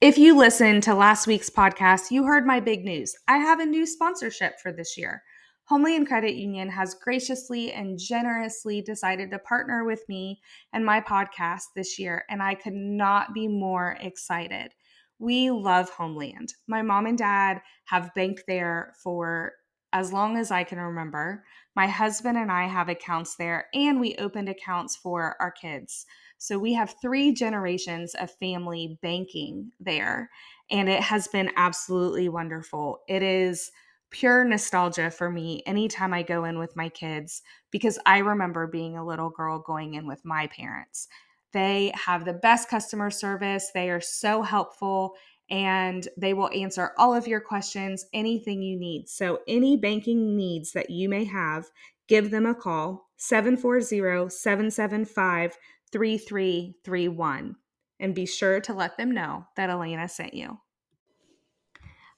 If you listened to last week's podcast, you heard my big news. I have a new sponsorship for this year. Homeland Credit Union has graciously and generously decided to partner with me and my podcast this year, and I could not be more excited. We love Homeland. My mom and dad have banked there for as long as I can remember. My husband and I have accounts there, and we opened accounts for our kids. So we have three generations of family banking there, and it has been absolutely wonderful. It is pure nostalgia for me anytime I go in with my kids because I remember being a little girl going in with my parents. They have the best customer service, they are so helpful. And they will answer all of your questions, anything you need. So, any banking needs that you may have, give them a call 740 775 3331 and be sure to let them know that Elena sent you.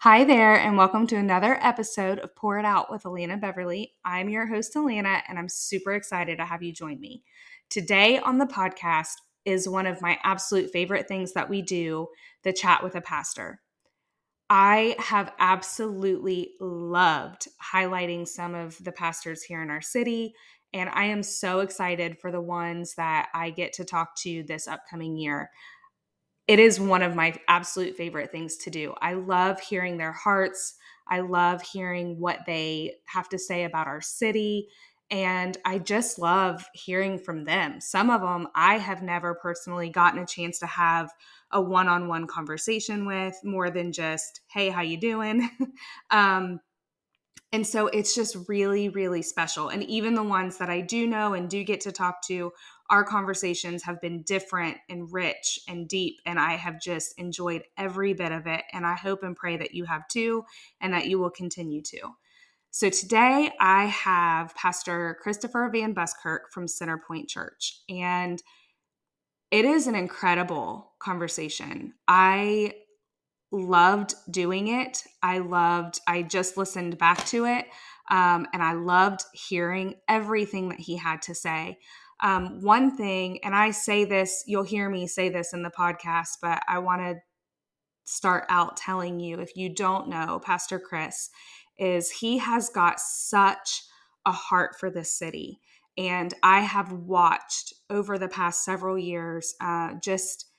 Hi there, and welcome to another episode of Pour It Out with Elena Beverly. I'm your host, Elena, and I'm super excited to have you join me. Today on the podcast is one of my absolute favorite things that we do the chat with a pastor. I have absolutely loved highlighting some of the pastors here in our city and I am so excited for the ones that I get to talk to this upcoming year. It is one of my absolute favorite things to do. I love hearing their hearts. I love hearing what they have to say about our city. And I just love hearing from them. Some of them I have never personally gotten a chance to have a one-on-one conversation with more than just, hey, how you doing? um, and so it's just really, really special. And even the ones that I do know and do get to talk to, our conversations have been different and rich and deep. And I have just enjoyed every bit of it. And I hope and pray that you have too, and that you will continue to. So today I have Pastor Christopher VanBuskirk from Centerpoint Church. And it is an incredible conversation. I loved doing it. I loved, I just listened back to it. Um, and I loved hearing everything that he had to say. Um, one thing, and I say this, you'll hear me say this in the podcast, but I want to start out telling you if you don't know, Pastor Chris is he has got such a heart for this city. And I have watched over the past several years uh, just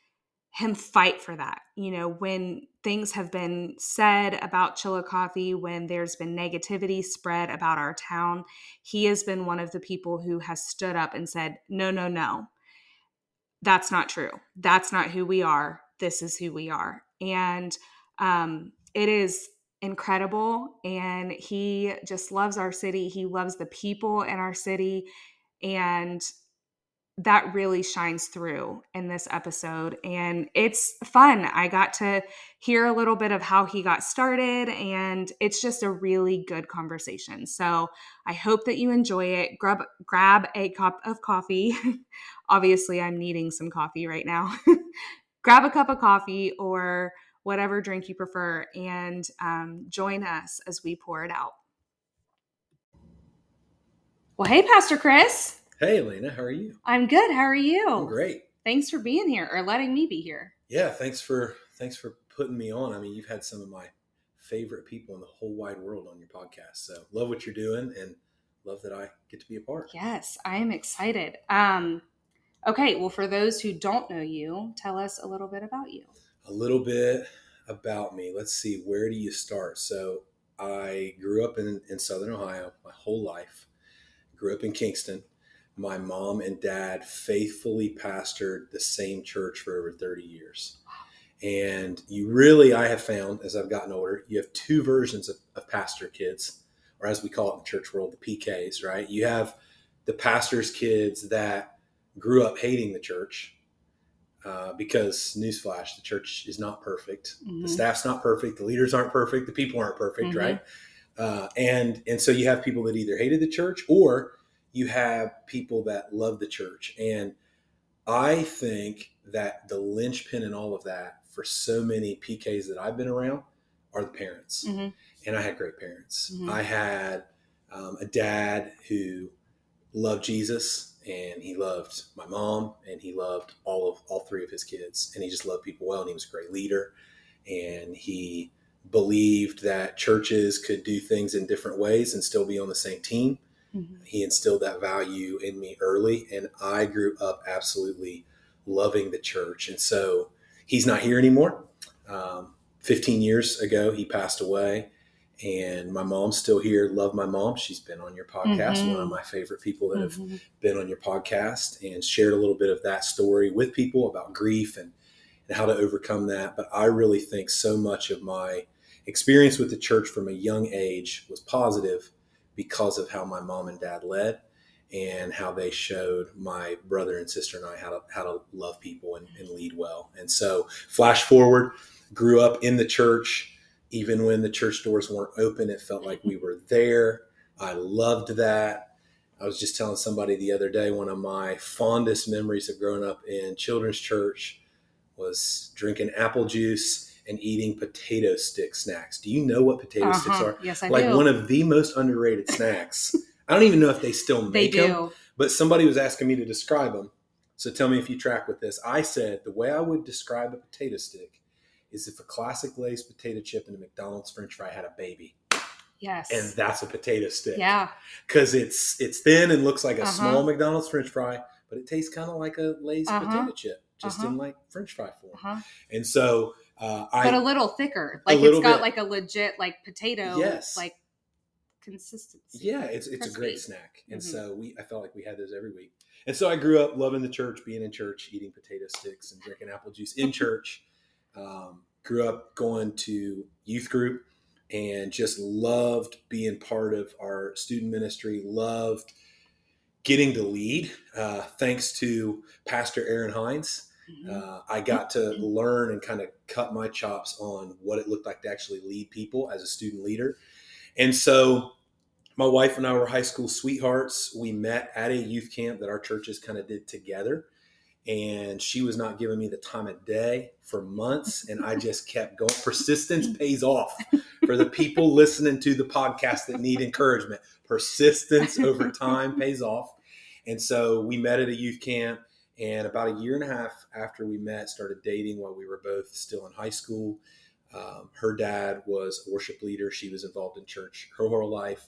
him fight for that. You know, when things have been said about Chillicothe, when there's been negativity spread about our town, he has been one of the people who has stood up and said, no, no, no, that's not true. That's not who we are. This is who we are. And um, it is incredible. And he just loves our city. He loves the people in our city. And that really shines through in this episode and it's fun. I got to hear a little bit of how he got started and it's just a really good conversation. So, I hope that you enjoy it. Grab grab a cup of coffee. Obviously, I'm needing some coffee right now. grab a cup of coffee or whatever drink you prefer and um, join us as we pour it out. Well, hey, Pastor Chris. Hey, Elena, how are you? I'm good. How are you? I'm great. Thanks for being here or letting me be here. Yeah, thanks for thanks for putting me on. I mean, you've had some of my favorite people in the whole wide world on your podcast. So, love what you're doing and love that I get to be a part. Yes, I am excited. Um okay, well for those who don't know you, tell us a little bit about you. A little bit about me. Let's see, where do you start? So, I grew up in, in Southern Ohio my whole life. Grew up in Kingston my mom and dad faithfully pastored the same church for over 30 years. And you really, I have found as I've gotten older, you have two versions of, of pastor kids, or as we call it in the church world, the PKs, right? You have the pastor's kids that grew up hating the church uh, because newsflash the church is not perfect mm-hmm. the staff's not perfect the leaders aren't perfect the people aren't perfect mm-hmm. right uh, and and so you have people that either hated the church or you have people that love the church. And I think that the linchpin in all of that for so many PKs that I've been around are the parents. Mm-hmm. And I had great parents. Mm-hmm. I had um, a dad who loved Jesus and he loved my mom and he loved all of all three of his kids and he just loved people well and he was a great leader and he believed that churches could do things in different ways and still be on the same team mm-hmm. he instilled that value in me early and i grew up absolutely loving the church and so he's not here anymore um, 15 years ago he passed away and my mom's still here. Love my mom. She's been on your podcast, mm-hmm. one of my favorite people that mm-hmm. have been on your podcast and shared a little bit of that story with people about grief and, and how to overcome that. But I really think so much of my experience with the church from a young age was positive because of how my mom and dad led and how they showed my brother and sister and I how to how to love people and, and lead well. And so flash forward, grew up in the church even when the church doors weren't open, it felt like we were there. I loved that. I was just telling somebody the other day, one of my fondest memories of growing up in children's church was drinking apple juice and eating potato stick snacks. Do you know what potato uh-huh. sticks are? Yes, I like do. one of the most underrated snacks. I don't even know if they still make they them, but somebody was asking me to describe them. So tell me if you track with this. I said the way I would describe a potato stick is if a classic Lay's potato chip and a McDonald's French fry had a baby. Yes. And that's a potato stick. Yeah. Because it's it's thin and looks like a uh-huh. small McDonald's French fry, but it tastes kind of like a Lay's uh-huh. potato chip, just uh-huh. in like French fry form. Uh-huh. And so uh, but a little thicker, like it's got bit. like a legit like potato, yes, like consistency. Yeah, it's it's Crispy. a great snack, and mm-hmm. so we I felt like we had those every week. And so I grew up loving the church, being in church, eating potato sticks, and drinking apple juice in church. Um, grew up going to youth group and just loved being part of our student ministry, loved getting to lead. Uh, thanks to Pastor Aaron Hines. Uh, I got to mm-hmm. learn and kind of cut my chops on what it looked like to actually lead people as a student leader. And so my wife and I were high school sweethearts. We met at a youth camp that our churches kind of did together and she was not giving me the time of day for months and i just kept going persistence pays off for the people listening to the podcast that need encouragement persistence over time pays off and so we met at a youth camp and about a year and a half after we met started dating while we were both still in high school um, her dad was a worship leader she was involved in church her whole life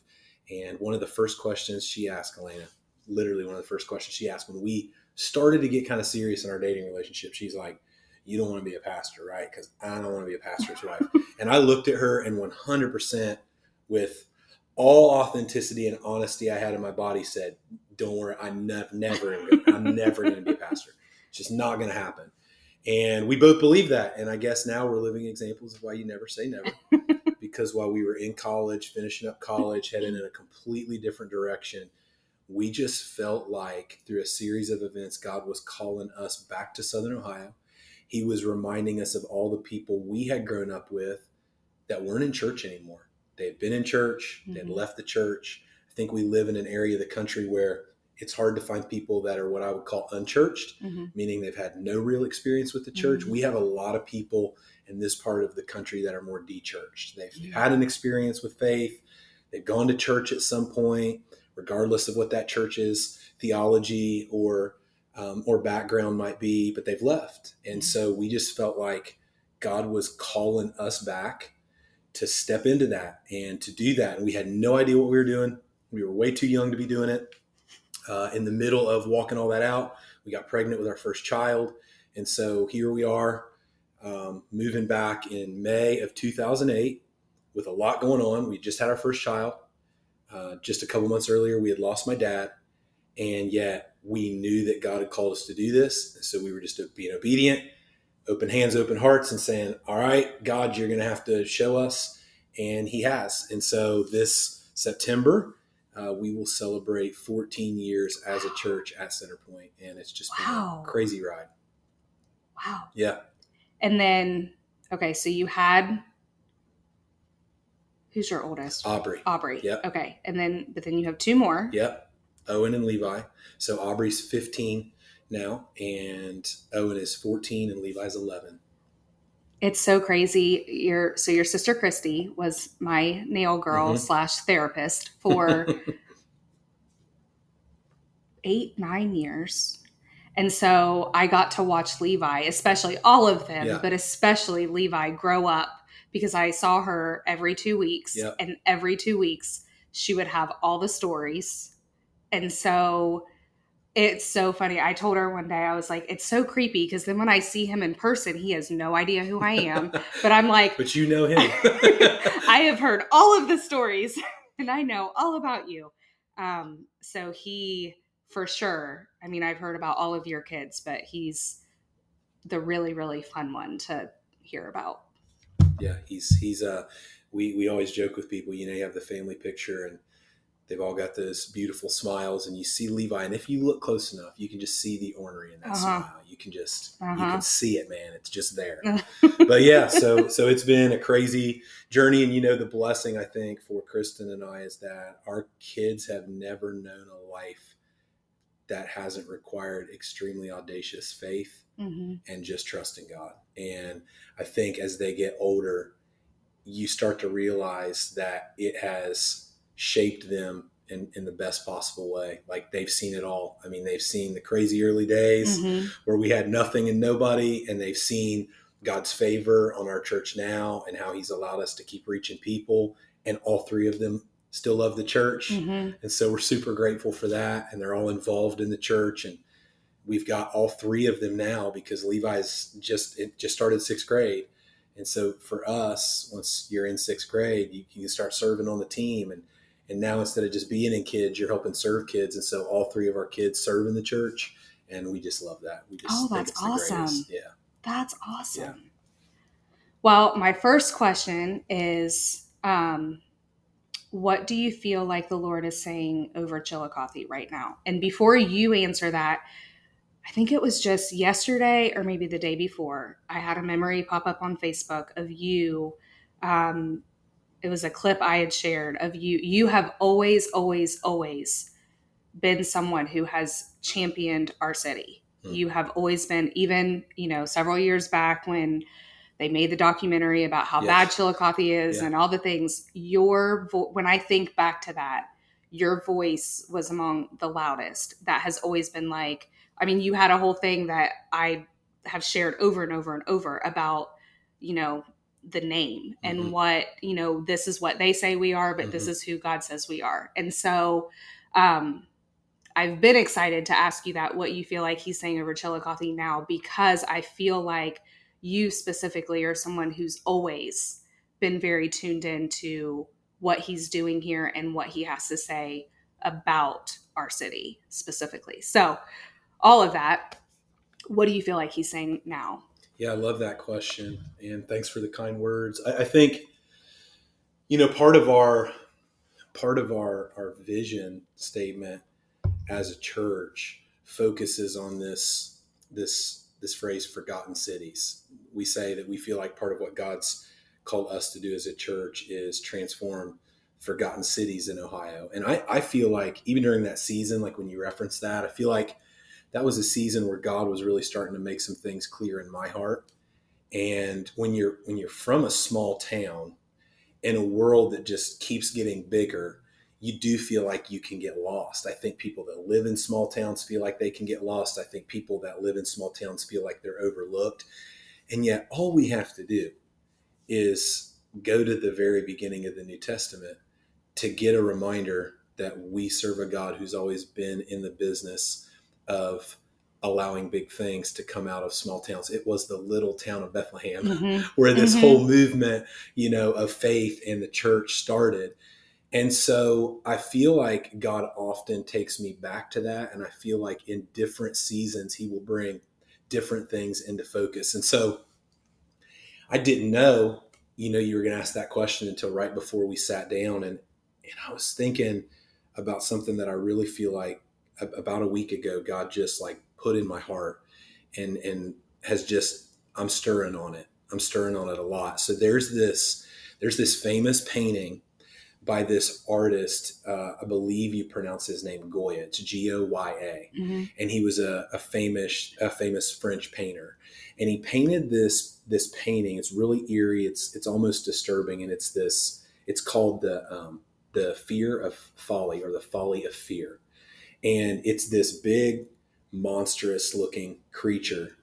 and one of the first questions she asked elena literally one of the first questions she asked when we started to get kind of serious in our dating relationship, she's like, You don't want to be a pastor, right? Because I don't want to be a pastor's wife. And I looked at her and 100% with all authenticity and honesty I had in my body said, Don't worry, I'm ne- never, I'm never going to be a pastor. It's just not going to happen. And we both believe that. And I guess now we're living examples of why you never say never. because while we were in college, finishing up college, heading in a completely different direction, we just felt like through a series of events, God was calling us back to Southern Ohio. He was reminding us of all the people we had grown up with that weren't in church anymore. They had been in church, mm-hmm. they had mm-hmm. left the church. I think we live in an area of the country where it's hard to find people that are what I would call unchurched, mm-hmm. meaning they've had no real experience with the church. Mm-hmm. We have a lot of people in this part of the country that are more dechurched. They've mm-hmm. had an experience with faith, they've gone to church at some point, regardless of what that church's theology or um, or background might be, but they've left. And mm-hmm. so we just felt like God was calling us back to step into that and to do that. And we had no idea what we were doing. We were way too young to be doing it. Uh, in the middle of walking all that out, we got pregnant with our first child. And so here we are, um, moving back in May of 2008 with a lot going on. We just had our first child. Uh, just a couple months earlier, we had lost my dad, and yet we knew that God had called us to do this. And so we were just being obedient, open hands, open hearts, and saying, All right, God, you're going to have to show us. And He has. And so this September, uh, we will celebrate 14 years as a church at Centerpoint. And it's just wow. been a crazy ride. Wow. Yeah. And then, okay, so you had Who's your oldest? Aubrey. Aubrey. Yep. Okay. And then, but then you have two more. Yep. Owen and Levi. So Aubrey's 15 now, and Owen is 14, and Levi's 11. It's so crazy. Your so your sister Christy was my nail girl mm-hmm. slash therapist for eight, nine years. And so I got to watch Levi, especially all of them, Yeah. but especially Levi grow up because I saw her every two weeks. Yep. And every two weeks, she would have all the stories. And so it's so funny. I told her one day, I was like, it's so creepy because then when I see him in person, he has no idea who I am. but I'm like, but you know him. I have heard all of the stories and I know all about you. Um, so he, for sure, I mean, I've heard about all of your kids, but he's the really, really fun one to hear about. yeah, he's he's uh we we always joke with people, you know, you have the family picture and they've all got those beautiful smiles and you see Levi and if you look close enough, you can just see the ornery in that Uh-huh. smile. You can just you Uh-huh. can see it, man. It's just there. but yeah, so so it's been a crazy journey and you know the blessing I think for Kristen and I is that our kids have never known a life that hasn't required extremely audacious faith hmm and just trusting God. And I think as they get older, you start to realize that it has shaped them in, in the best possible way. Like they've seen it all. I mean, they've seen the crazy early days hmm where we had nothing and nobody, and they've seen God's favor on our church now and how He's allowed us to keep reaching people. And all three of them still love the church. hmm And so we're super grateful for that. And they're all involved in the church. And we've got all three of them now because Levi's just it just started sixth grade. And so for us, once you're in sixth grade, you, you can start serving on the team. And and now instead of just being in kids, you're helping serve kids. And so all three of our kids serve in the church. And we just love that. We just Oh, that's awesome. Yeah. That's awesome. Well, my first question is um, what do you feel like the Lord is saying over Chillicothe right now? And before you answer that, I think it was just yesterday or maybe the day before, I had a memory pop up on Facebook of you. Um, it was a clip I had shared of you. You have always, always, always been someone who has championed our city. Hmm. You have always been, even, you know, several years back when they made the documentary about how Yes. bad Chillicothe is Yeah. and all the things. Your, vo- when I think back to that, your voice was among the loudest. That has always been like, I mean, you had a whole thing that I have shared over and over and over about, you know, the name and Mhm. what, you know, this is what they say we are, but this Mhm. is who God says we are. And so, um, I've been excited to ask you that what you feel like he's saying over Chillicothe now because I feel like you specifically are someone who's always been very tuned in to what he's doing here and what he has to say about our city specifically. So, all of that, what do you feel like he's saying now? Yeah, I love that question, and thanks for the kind words. I, I think, you know, part of our part of our our vision statement as a church focuses on this this this phrase "forgotten cities." We say that we feel like part of what God's called us to do as a church is transform forgotten cities in Ohio, and I I feel like even during that season, like when you reference that, I feel like that was a season where God was really starting to make some things clear in my heart. And when you're when you're from a small town in a world that just keeps getting bigger, you do feel like you can get lost. I think people that live in small towns feel like they can get lost. I think people that live in small towns feel like they're overlooked. And yet all we have to do is go to the very beginning of the New Testament to get a reminder that we serve a God who's always been in the business of allowing big things to come out of small towns. It was the little town of Bethlehem Mhm. where this Mhm. whole movement, you know, of faith and the church started. And so I feel like God often takes me back to that. And I feel like in different seasons, He will bring different things into focus. And so I didn't know, you know, you were going to ask that question until right before we sat down. And, and I was thinking about something that I really feel like about a week ago, God just like put in my heart and, and has just, I'm stirring on it. I'm stirring on it a lot. So there's this, there's this famous painting by this artist. Uh, I believe you pronounce his name Goya. It's G O Y A Mhm. and he was a, a famous a famous French painter. And he painted this this painting. It's really eerie. It's it's almost disturbing, and it's this. It's called the um, the fear of folly or the folly of fear. And it's this big, monstrous looking creature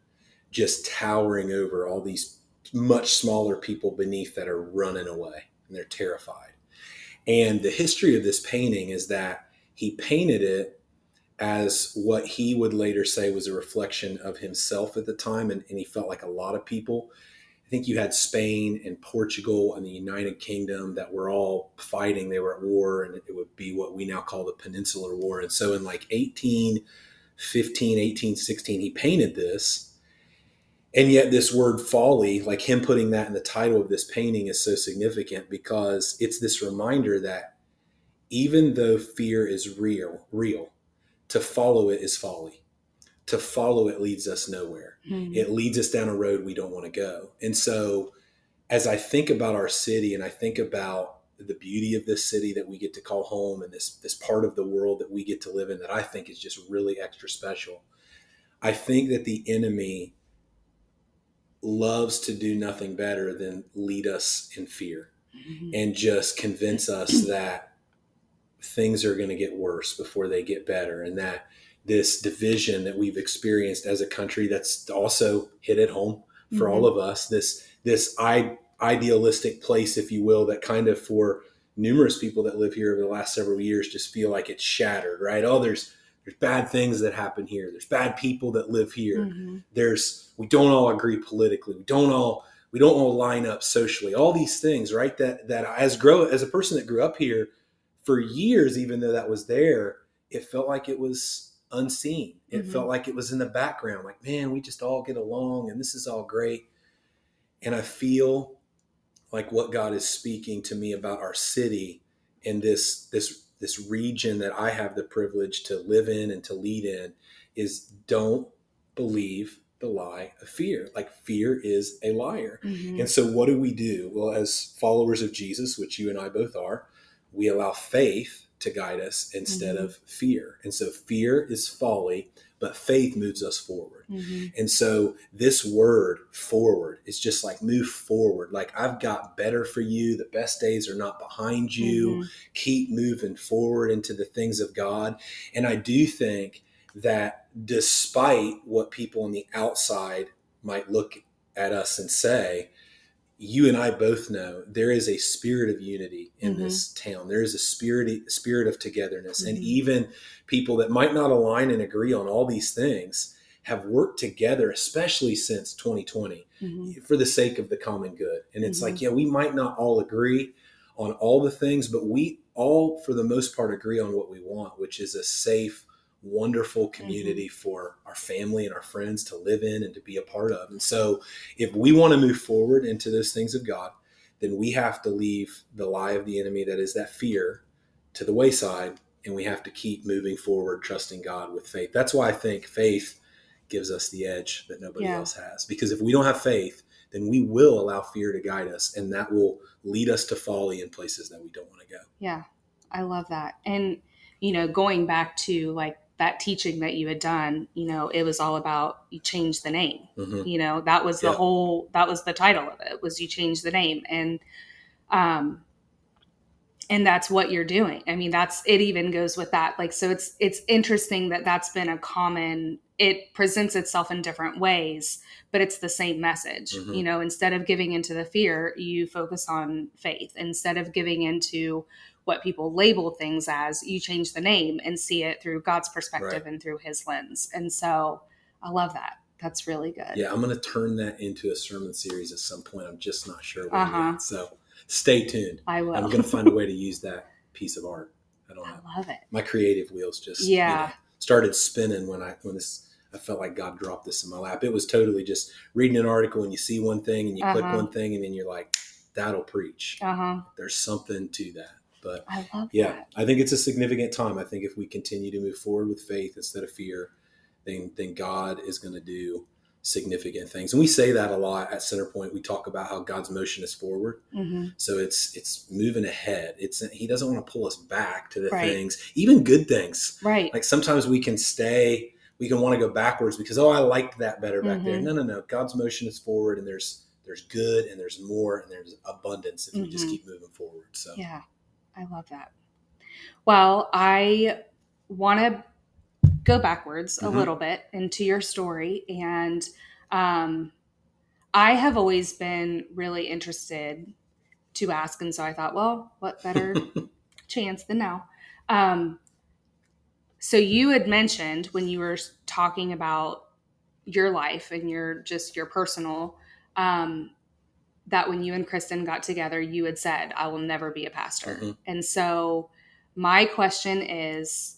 just towering over all these much smaller people beneath that are running away and they're terrified. And the history of this painting is that he painted it as what he would later say was a reflection of himself at the time. And, and, he felt like a lot of people. I think you had Spain and Portugal and the United Kingdom that were all fighting. They were at war, and it would be what we now call the Peninsular War. And so in like 1815, 1816, he painted this and yet this word folly like him putting that in the title of this painting is so significant because it's this reminder that even though fear is real real to follow it is folly to follow it leads us nowhere mm-hmm. it leads us down a road we don't want to go and so as i think about our city and i think about the beauty of this city that we get to call home and this this part of the world that we get to live in that i think is just really extra special i think that the enemy loves to do nothing better than lead us in fear mm-hmm. and just convince us that things are going to get worse before they get better and that this division that we've experienced as a country that's also hit at home for mm-hmm. all of us this this I, idealistic place if you will that kind of for numerous people that live here over the last several years just feel like it's shattered right? Oh there's there's bad things that happen here. There's bad people that live here. Mm-hmm. there's we don't all agree politically. We don't all we don't all line up socially. All these things right that that as grow as a person that grew up here for years even though that was there it felt like it was unseen it mm-hmm. felt like it was in the background like man we just all get along and this is all great and i feel like what god is speaking to me about our city and this this this region that I have the privilege to live in and to lead in is don't believe the lie of fear. Like fear is a liar. Mm-hmm. And so what do we do? Well, as followers of Jesus, which you and I both are, we allow faith to guide us instead mm-hmm. of fear. And so fear is folly, but faith moves us forward. Mm-hmm. And so this word forward is just like move forward. Like I've got better for you. The best days are not behind you. Mm-hmm. Keep moving forward into the things of God. And I do think that despite what people on the outside might look at us and say, you and I both know there is a spirit of unity in mm-hmm. this town. There is a spirit spirit of togetherness, mm-hmm. and even people that might not align and agree on all these things have worked together, especially since 2020, mm-hmm. for the sake of the common good. And it's like, mm-hmm. yeah, we might not all agree on all the things, but we all, for the most part, agree on what we want, which is a safe, wonderful mm-hmm. community mm-hmm. for our family and our friends to live in and to be a part of. And so, if we want to move forward into those things of God, then we have to leave the lie of the enemy that is that fear to the wayside and we have to keep moving forward trusting God with faith. That's why I think faith gives us the edge that nobody yeah. else has because if we don't have faith, then we will allow fear to guide us and that will lead us to folly in places that we don't want to go. Yeah. I love that. And you know, going back to like that teaching that you had done, you know, it was all about you change the name. Mm-hmm. You know, that was the yeah. whole that was the title of it was you change the name and um and that's what you're doing. I mean, that's it even goes with that. Like so it's it's interesting that that's been a common it presents itself in different ways, but it's the same message. Mm-hmm. You know, instead of giving into the fear, you focus on faith. Instead of giving into what people label things as, you change the name and see it through God's perspective right. and through his lens. And so I love that. That's really good. Yeah, I'm going to turn that into a sermon series at some point. I'm just not sure when uh-huh. yet. So stay tuned. I will. I'm going to find a way to use that piece of art. I don't I know. love it. My creative wheels just yeah. You know, started spinning when I when this I felt like God dropped this in my lap. It was totally just reading an article and you see one thing and you uh-huh. click one thing and then you're like, that'll preach. Uh-huh. There's something to that. But I love yeah, that. I think it's a significant time. I think if we continue to move forward with faith instead of fear, then then God is going to do significant things. And we say that a lot at Centerpoint. We talk about how God's motion is forward. Mm-hmm. So it's it's moving ahead. It's he doesn't want to pull us back to the right. things, even good things. Right. Like sometimes we can stay, we can want to go backwards because oh, I liked that better back mm-hmm. there. No, no, no. God's motion is forward, and there's there's good, and there's more, and there's abundance if mm-hmm. we just mm-hmm. keep moving forward. So yeah, I love that. Well, I want to go backwards mm-hmm. a little bit into your story. And um, I have always been really interested to ask. And so I thought, well, what better chance than now? Um, so you had mentioned when you were talking about your life and your just your personal um, that when you and Kristen got together, you had said, I will never be a pastor. Mm-hmm. And so my question is,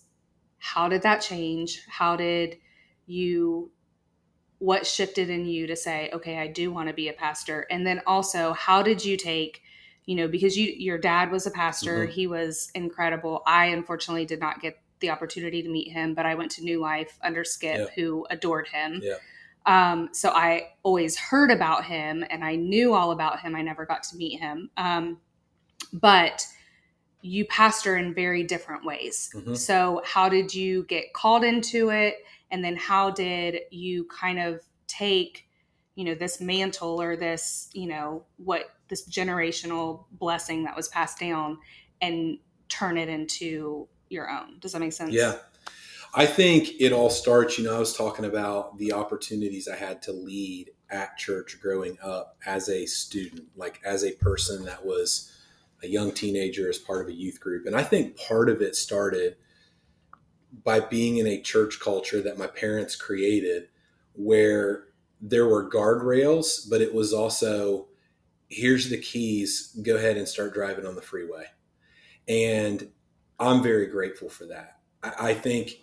how did that change? How did you, what shifted in you to say, okay, I do want to be a pastor? And then also, how did you take, you know, because you, your dad was a pastor, mm-hmm. he was incredible. I unfortunately did not get the opportunity to meet him, but I went to New Life under Skip, yeah. who adored him. Yeah. Um, so I always heard about him and I knew all about him. I never got to meet him. Um, but you pastor in very different ways. Mm-hmm. So, how did you get called into it? And then, how did you kind of take, you know, this mantle or this, you know, what this generational blessing that was passed down and turn it into your own? Does that make sense? Yeah. I think it all starts, you know, I was talking about the opportunities I had to lead at church growing up as a student, like as a person that was a young teenager as part of a youth group. And I think part of it started by being in a church culture that my parents created where there were guardrails, but it was also here's the keys, go ahead and start driving on the freeway. And I'm very grateful for that. I, think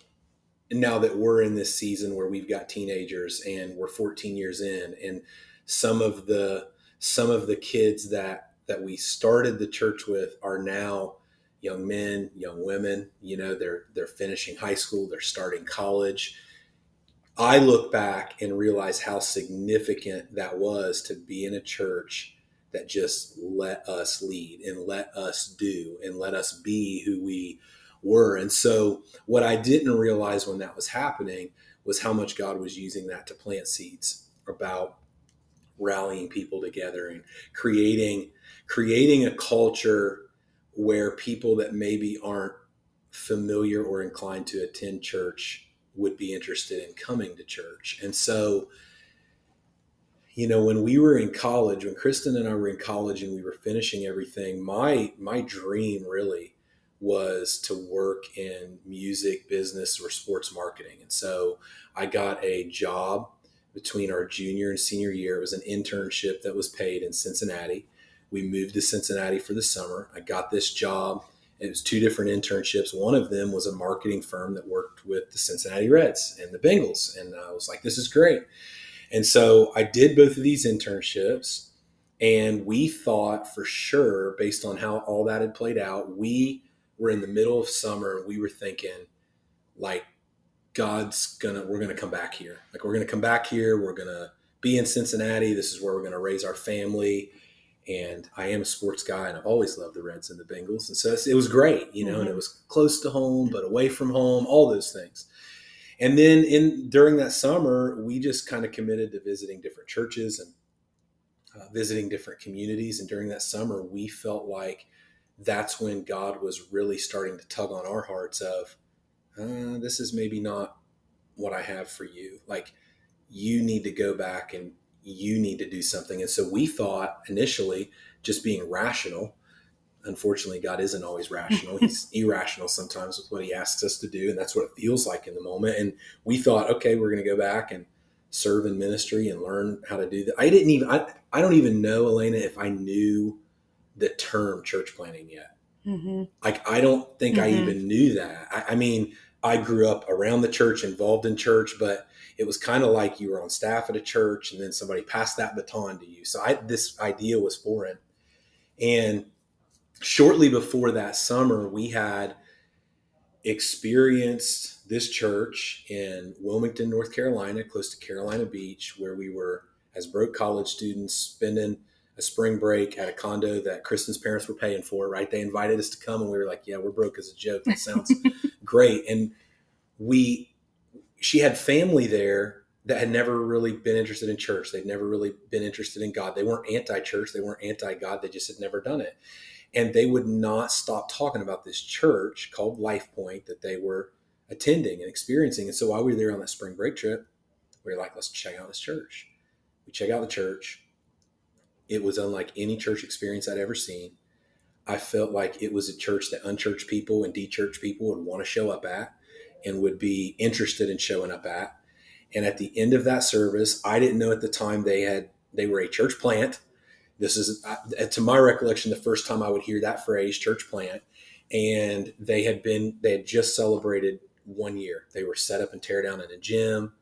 now that we're in this season where we've got teenagers and we're 14 years in and some of the some of the kids that that we started the church with are now young men young women you know they're they're finishing high school they're starting college. I look back and realize how significant that was to be in a church that just let us lead and let us do and let us be who we were. And so, what I didn't realize when that was happening was how much God was using that to plant seeds about rallying people together and creating creating a culture where people that maybe aren't familiar or inclined to attend church would be interested in coming to church. And so, you know, when we were in college, when Kristen and I were in college and we were finishing everything, my my dream really was to work in music business or sports marketing. And so I got a job between our junior and senior year. It was an internship that was paid in Cincinnati. We moved to Cincinnati for the summer. I got this job. It was two different internships. One of them was a marketing firm that worked with the Cincinnati Reds and the Bengals. And I was like, this is great. And so I did both of these internships. And we thought for sure, based on how all that had played out, we we're in the middle of summer and we were thinking like God's gonna we're gonna come back here. Like we're gonna come back here. We're gonna be in Cincinnati. This is where we're gonna raise our family. And I am a sports guy, and I've always loved the Reds and the Bengals, and so it was great, you know. Mm-hmm. And it was close to home, but away from home, all those things. And then in during that summer, we just kind of committed to visiting different churches and uh, visiting different communities. And during that summer, we felt like that's when God was really starting to tug on our hearts of, uh, this is maybe not what I have for you. Like, you need to go back and you need to do something. And so we thought initially, just being rational, unfortunately, God isn't always rational. He's irrational sometimes with what he asks us to do. And that's what it feels like in the moment. And we thought, okay, we're going to go back and serve in ministry and learn how to do that. I didn't even, I, I don't even know, Elena, if I knew the term church planting yet. Mm-hmm. Like, I don't think mm-hmm. I even knew that. I, I, mean, I grew up around the church, involved in church, but it was kind of like you were on staff at a church and then somebody passed that baton to you. So I, this idea was foreign. And shortly before that summer, we had experienced this church in Wilmington, North Carolina, close to Carolina Beach, where we were, as broke college students, spending – a spring break at a condo that Kristen's parents were paying for, right? They invited us to come and we were like, yeah, we're broke as a joke. That sounds great. And we, she had family there that had never really been interested in church. They'd never really been interested in God. They weren't anti church. They weren't anti God. They just had never done it. And they would not stop talking about this church called Life Point that they were attending and experiencing. And so while we were there on that spring break trip, we were like, let's check out this church. We check out the church. It was unlike any church experience I'd ever seen. I felt like it was a church that unchurched people and dechurched people would want to show up at and would be interested in showing up at. And at the end of that service, I didn't know at the time they had they were a church plant. This is, uh, to my recollection, the first time I would hear that phrase, church plant. And they had been they had just celebrated one year. They were set up and tear down in a gym.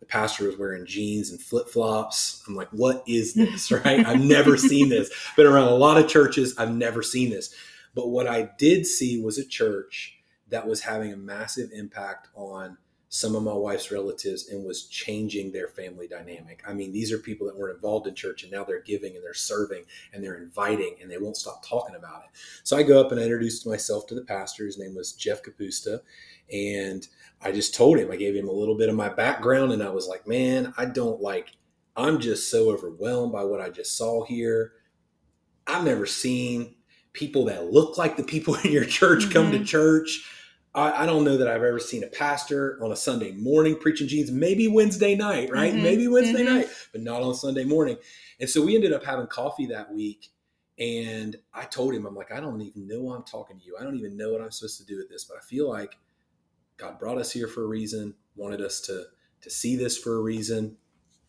The pastor was wearing jeans and flip flops. I'm like, what is this? Right? I've never seen this. Been around a lot of churches. I've never seen this. But what I did see was a church that was having a massive impact on some of my wife's relatives and was changing their family dynamic. I mean, these are people that weren't involved in church and now they're giving and they're serving and they're inviting and they won't stop talking about it. So I go up and I introduced myself to the pastor. His name was Jeff Capusta. And I just told him, I gave him a little bit of my background and I was like, man, I don't like, I'm just so overwhelmed by what I just saw here. I've never seen people that look like the people in your church mm-hmm. come to mm-hmm. church I, I, don't know that I've ever seen a pastor on a Sunday morning preaching jeans, maybe Wednesday night, right? Mm-hmm. Maybe Wednesday mm-hmm. night, but not on Sunday morning. And so we ended up having coffee that week. And I told him, I'm like, I don't even know why I'm talking to you. I don't even know what I'm supposed to do with this, but I feel like God brought us here for a reason, wanted us to to see this for a reason.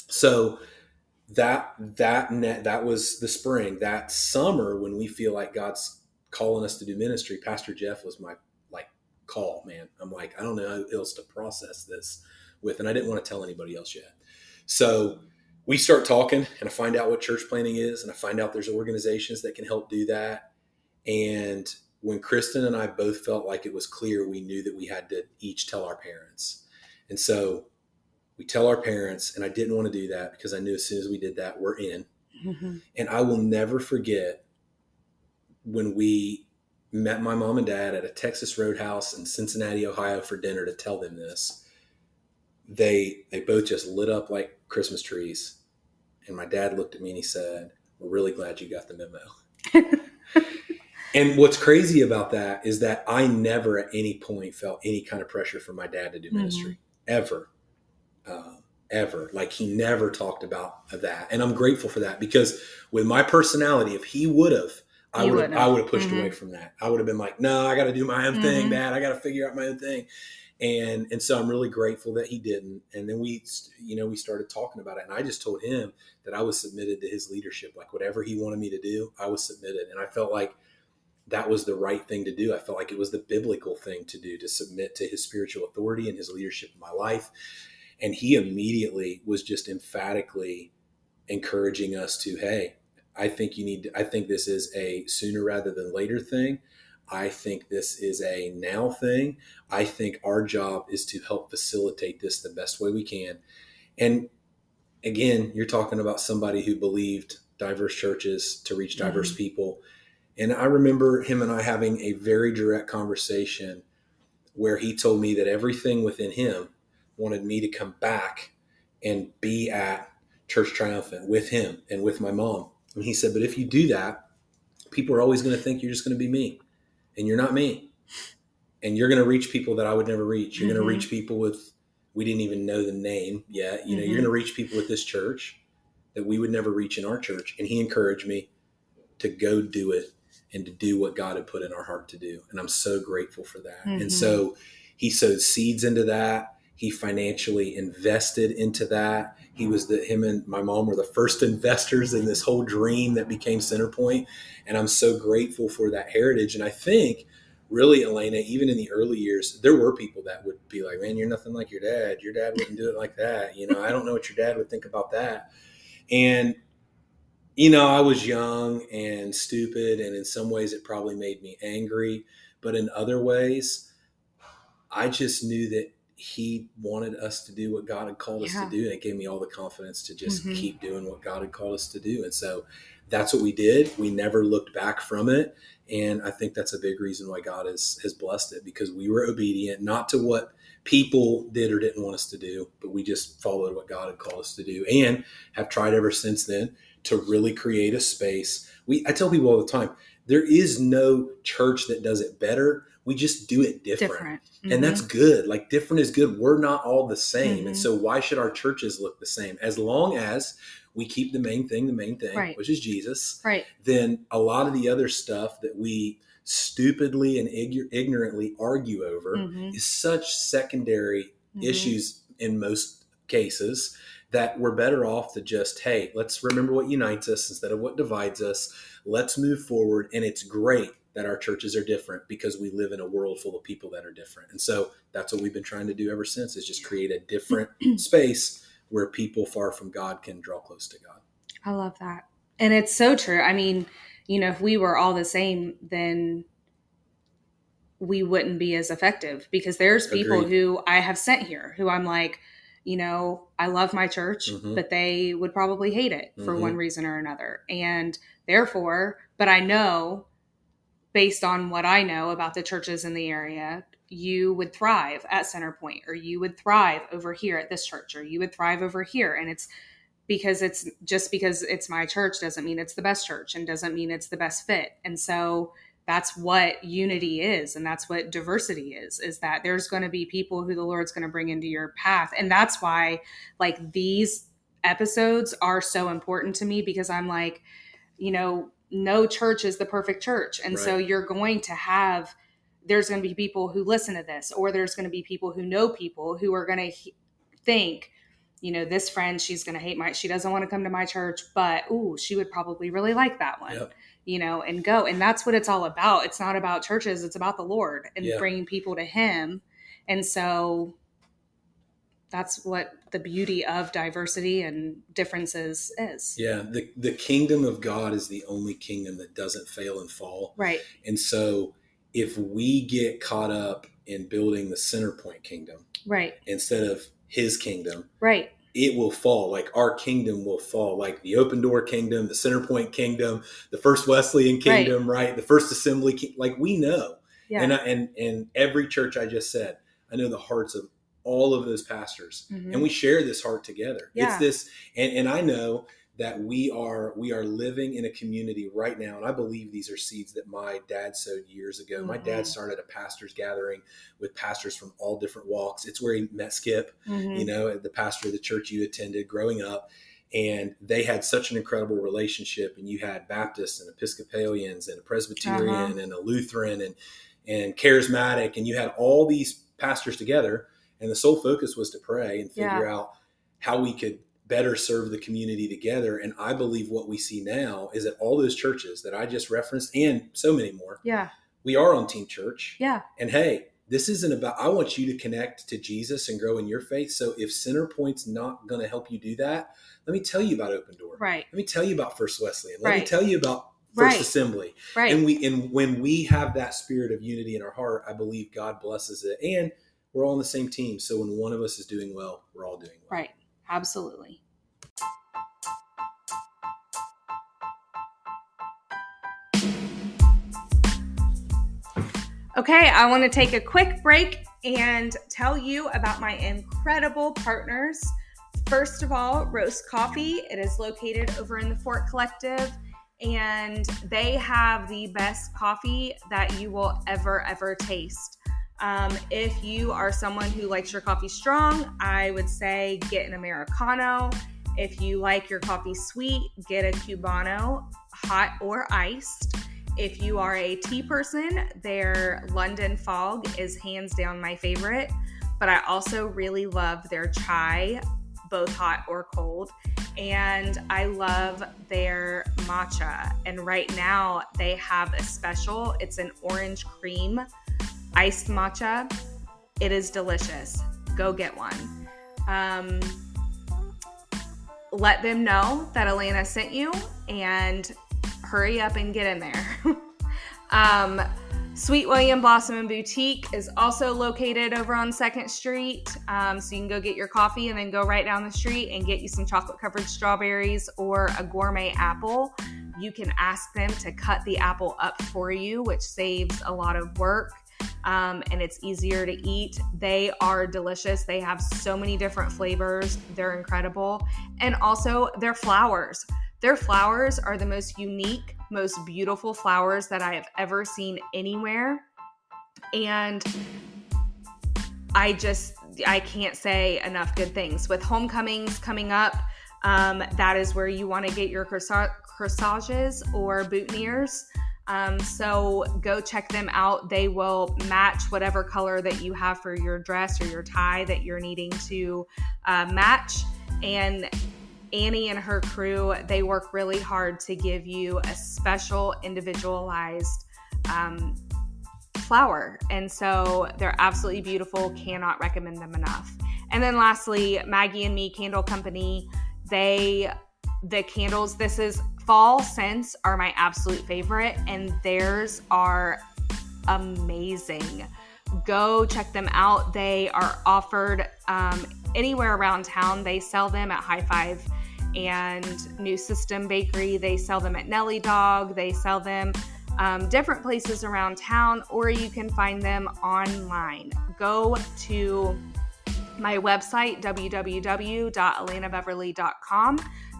So that that net that was the spring. That summer when we feel like God's calling us to do ministry, Pastor Jeff was my like call, man. I'm like, I don't know how else to process this with, and I didn't want to tell anybody else yet. So we start talking, and I find out what church planting is, and I find out there's organizations that can help do that. And when Kristen and I both felt like it was clear, we knew that we had to each tell our parents. And so we tell our parents, and I didn't want to do that because I knew as soon as we did that, we're in. Mm-hmm. And I will never forget when we met my mom and dad at a Texas Roadhouse in Cincinnati, Ohio for dinner to tell them this. They they both just lit up like Christmas trees. And my dad looked at me and he said, "We're really glad you got the memo." and what's crazy about that is that I never at any point felt any kind of pressure from my dad to do mm-hmm. ministry mm-hmm. ever. Uh, ever. Like he never talked about that. And I'm grateful for that because with my personality, if he would have, I would I would have pushed mm-hmm. away from that. I would have been like, no, I got to do my own mm-hmm. thing, Dad. I got to figure out my own thing. And and so I'm really grateful that he didn't. And then we, you know, we started talking about it, and I just told him that I was submitted to his leadership. Like whatever he wanted me to do, I was submitted, and I felt like that was the right thing to do. I felt like it was the biblical thing to do to submit to his spiritual authority and his leadership in my life. And he immediately was just emphatically encouraging us to, hey, I think you need, I think this is a sooner rather than later thing. I think this is a now thing. I think our job is to help facilitate this the best way we can. And again, you're talking about somebody who believed diverse churches to reach diverse mm-hmm. people. And I remember him and I having a very direct conversation where he told me that everything within him wanted me to come back and be at Church Triumphant with him and with my mom and he said, but if you do that, people are always going to think you're just going to be me, and you're not me. And you're going to reach people that I would never reach. You're mm-hmm. going to reach people with we didn't even know the name yet. You know, mm-hmm. you're going to reach people with this church that we would never reach in our church. And he encouraged me to go do it and to do what God had put in our heart to do. And I'm so grateful for that. Mm-hmm. And so he sowed seeds into that. He financially invested into that. He was the him and my mom were the first investors in this whole dream that became Centerpoint, and I'm so grateful for that heritage. And I think, really, Elena, even in the early years, there were people that would be like, "Man, you're nothing like your dad. Your dad wouldn't do it like that." You know, I don't know what your dad would think about that. And you know, I was young and stupid, and in some ways, it probably made me angry. But in other ways, I just knew that he wanted us to do what God had called us to do. And it gave me all the confidence to just mm-hmm. keep doing what God had called us to do. And so that's what we did. We never looked back from it. And I think that's a big reason why God has, has blessed it because we were obedient, not to what people did or didn't want us to do, but we just followed what God had called us to do and have tried ever since then to really create a space. We, I tell people all the time, there is no church that does it better We just do it different. different. And Mhm. that's good. Like different is good. We're not all the same. Mhm. And so why should our churches look the same? As long as we keep the main thing the main thing, Right. which is Jesus, right. then a lot of the other stuff that we stupidly and ig- ignorantly argue over Mhm. is such secondary Mhm. issues in most cases that we're better off to just hey let's remember what unites us instead of what divides us let's move forward and it's great that our churches are different because we live in a world full of people that are different and so that's what we've been trying to do ever since is just create a different space where people far from god can draw close to god I love that. And it's so true. I mean, you know, if we were all the same, then we wouldn't be as effective because there's people Agreed. who I have sent here who I'm like, you know, I love my church, Mhm. but they would probably hate it for Mhm. one reason or another. And therefore, but I know based on what I know about the churches in the area, you would thrive at Centerpoint or you would thrive over here at this church or you would thrive over here. And it's because it's just because it's my church doesn't mean it's the best church and doesn't mean it's the best fit. And so that's what unity is and that's what diversity is is that there's going to be people who the Lord's going to bring into your path. And that's why like these episodes are so important to me because I'm like, you know, no church is the perfect church. And so you're going to have there's going to be people who listen to this or there's going to be people who know people who are going to he- think you know this friend she's going to hate my she doesn't want to come to my church but ooh she would probably really like that one Yep. You know and go. And that's what it's all about. It's not about churches. It's about the lord and Yeah. bringing people to him. And so that's what the beauty of diversity and differences is. Yeah the, the kingdom of god is the only kingdom that doesn't fail and fall. Right. And so if we get caught up in building the Centerpoint kingdom right. instead of his kingdom, right it will fall. Like our kingdom will fall. Like the open door kingdom, the Centerpoint kingdom, the first Wesleyan kingdom, right? The first assembly, ki- like we know. yeah And, I, and, and every church I just said, I know the hearts of all of those pastors Mhm. and we share this heart together. Yeah. It's this, and, and I know that we are we are living in a community right now, and I believe these are seeds that my dad sowed years ago. My Mhm. dad started a pastors gathering with pastors from all different walks. It's where he met Skip, Mhm. you know, the pastor of the church you attended growing up. And they had such an incredible relationship. And you had Baptists and Episcopalians and a Presbyterian Uh-huh. and a Lutheran and and charismatic, and you had all these pastors together. And the sole focus was to pray and figure out how we could better serve the community together. And I believe what we see now is that all those churches that I just referenced and so many more, yeah we are on Team Church. yeah And hey, this isn't about, I want you to connect to Jesus and grow in your faith. So if Centerpoint's not going to help you do that, let me tell you about Open Door. right Let me tell you about First Wesleyan. Let me tell you about First Right. Assembly. right And we and when we have that spirit of unity in our heart, I believe God blesses it. And we're all on the same team. So when one of us is doing well, we're all doing well. Right. Absolutely. Okay, I want to take a quick break and tell you about my incredible partners. First of all, Roast Coffee. It is located over in the Fort Collective, and they have the best coffee that you will ever, ever taste. Um, if you are someone who likes your coffee strong, I would say get an Americano. If you like your coffee sweet, get a Cubano, hot or iced. If you are a tea person, their London Fog is hands down my favorite. But I also really love their chai, both hot or cold. And I love their matcha. And right now they have a special, it's an orange cream iced matcha. It is delicious. Go get one. Um, let them know that Elena sent you and hurry up and get in there. um, Sweet William Blossom and Boutique is also located over on Second Street. Um, so you can go get your coffee and then go right down the street and get you some chocolate covered strawberries or a gourmet apple. You can ask them to cut the apple up for you, which saves a lot of work um, and it's easier to eat. They are delicious. They have so many different flavors. They're incredible. And also, their flowers. Their flowers are the most unique, most beautiful flowers that I have ever seen anywhere. And I just I can't say enough good things. With homecomings coming up, um, that is where you want to get your corsages or boutonnieres. Um, so go check them out. They will match whatever color that you have for your dress or your tie that you're needing to uh, match. And Annie and her crew, they work really hard to give you a special, individualized um, flower. And so they're absolutely beautiful. Cannot recommend them enough. And then lastly, Maggie and Me Candle Company, they the candles this is fall scents are my absolute favorite and theirs are amazing. Go check them out. They are offered um, anywhere around town. They sell them at high five and new system bakery. They sell them at nelly dog. They sell them um, different places around town or you can find them online. Go to my website www.elenabeverly.com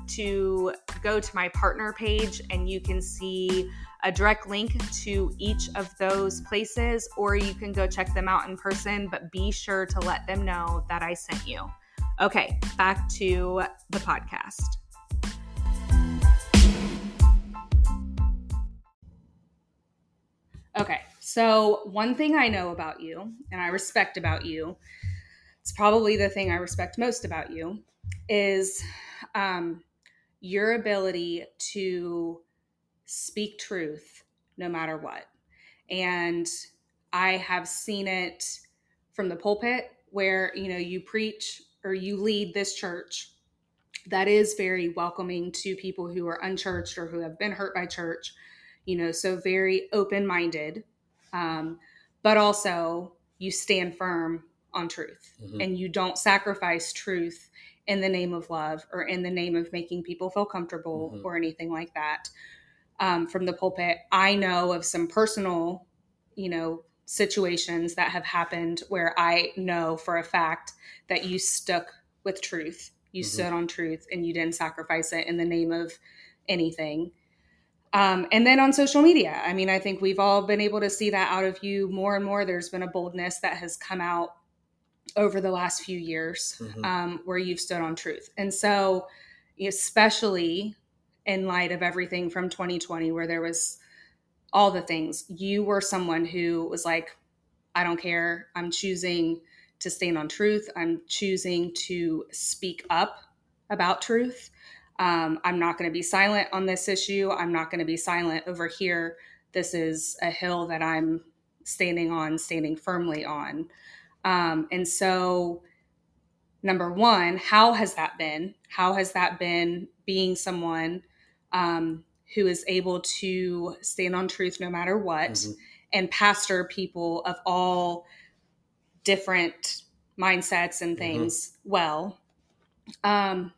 to go to my partner page and you can see a direct link to each of those places, or you can go check them out in person, but be sure to let them know that I sent you. Okay, back to the podcast. Okay, so one thing I know about you and I respect about you, it's probably the thing I respect most about you, is um, your ability to speak truth no matter what. And I have seen it from the pulpit where, you know, you preach or you lead this church that is very welcoming to people who are unchurched or who have been hurt by church, you know, so very open minded. Um, but also you stand firm on truth mm-hmm. and you don't sacrifice truth in the name of love or in the name of making people feel comfortable mm-hmm. or anything like that um, from the pulpit. I know of some personal, you know, situations that have happened where I know for a fact that you stuck with truth. You mm-hmm. stood on truth and you didn't sacrifice it in the name of anything. Um, and then on social media, I mean, I think we've all been able to see that out of you more and more. There's been a boldness that has come out over the last few years mm-hmm. um, where you've stood on truth. And so, especially in light of everything from 2020, where there was all the things, you were someone who was like, I don't care. I'm choosing to stand on truth. I'm choosing to speak up about truth. Um, I'm not going to be silent on this issue. I'm not going to be silent over here. This is a hill that I'm standing on, standing firmly on. Um, and so, number one, how has that been? How has that been being someone um, who is able to stand on truth no matter what mm-hmm. and pastor people of all different mindsets and mm-hmm. things mm-hmm. well? Um,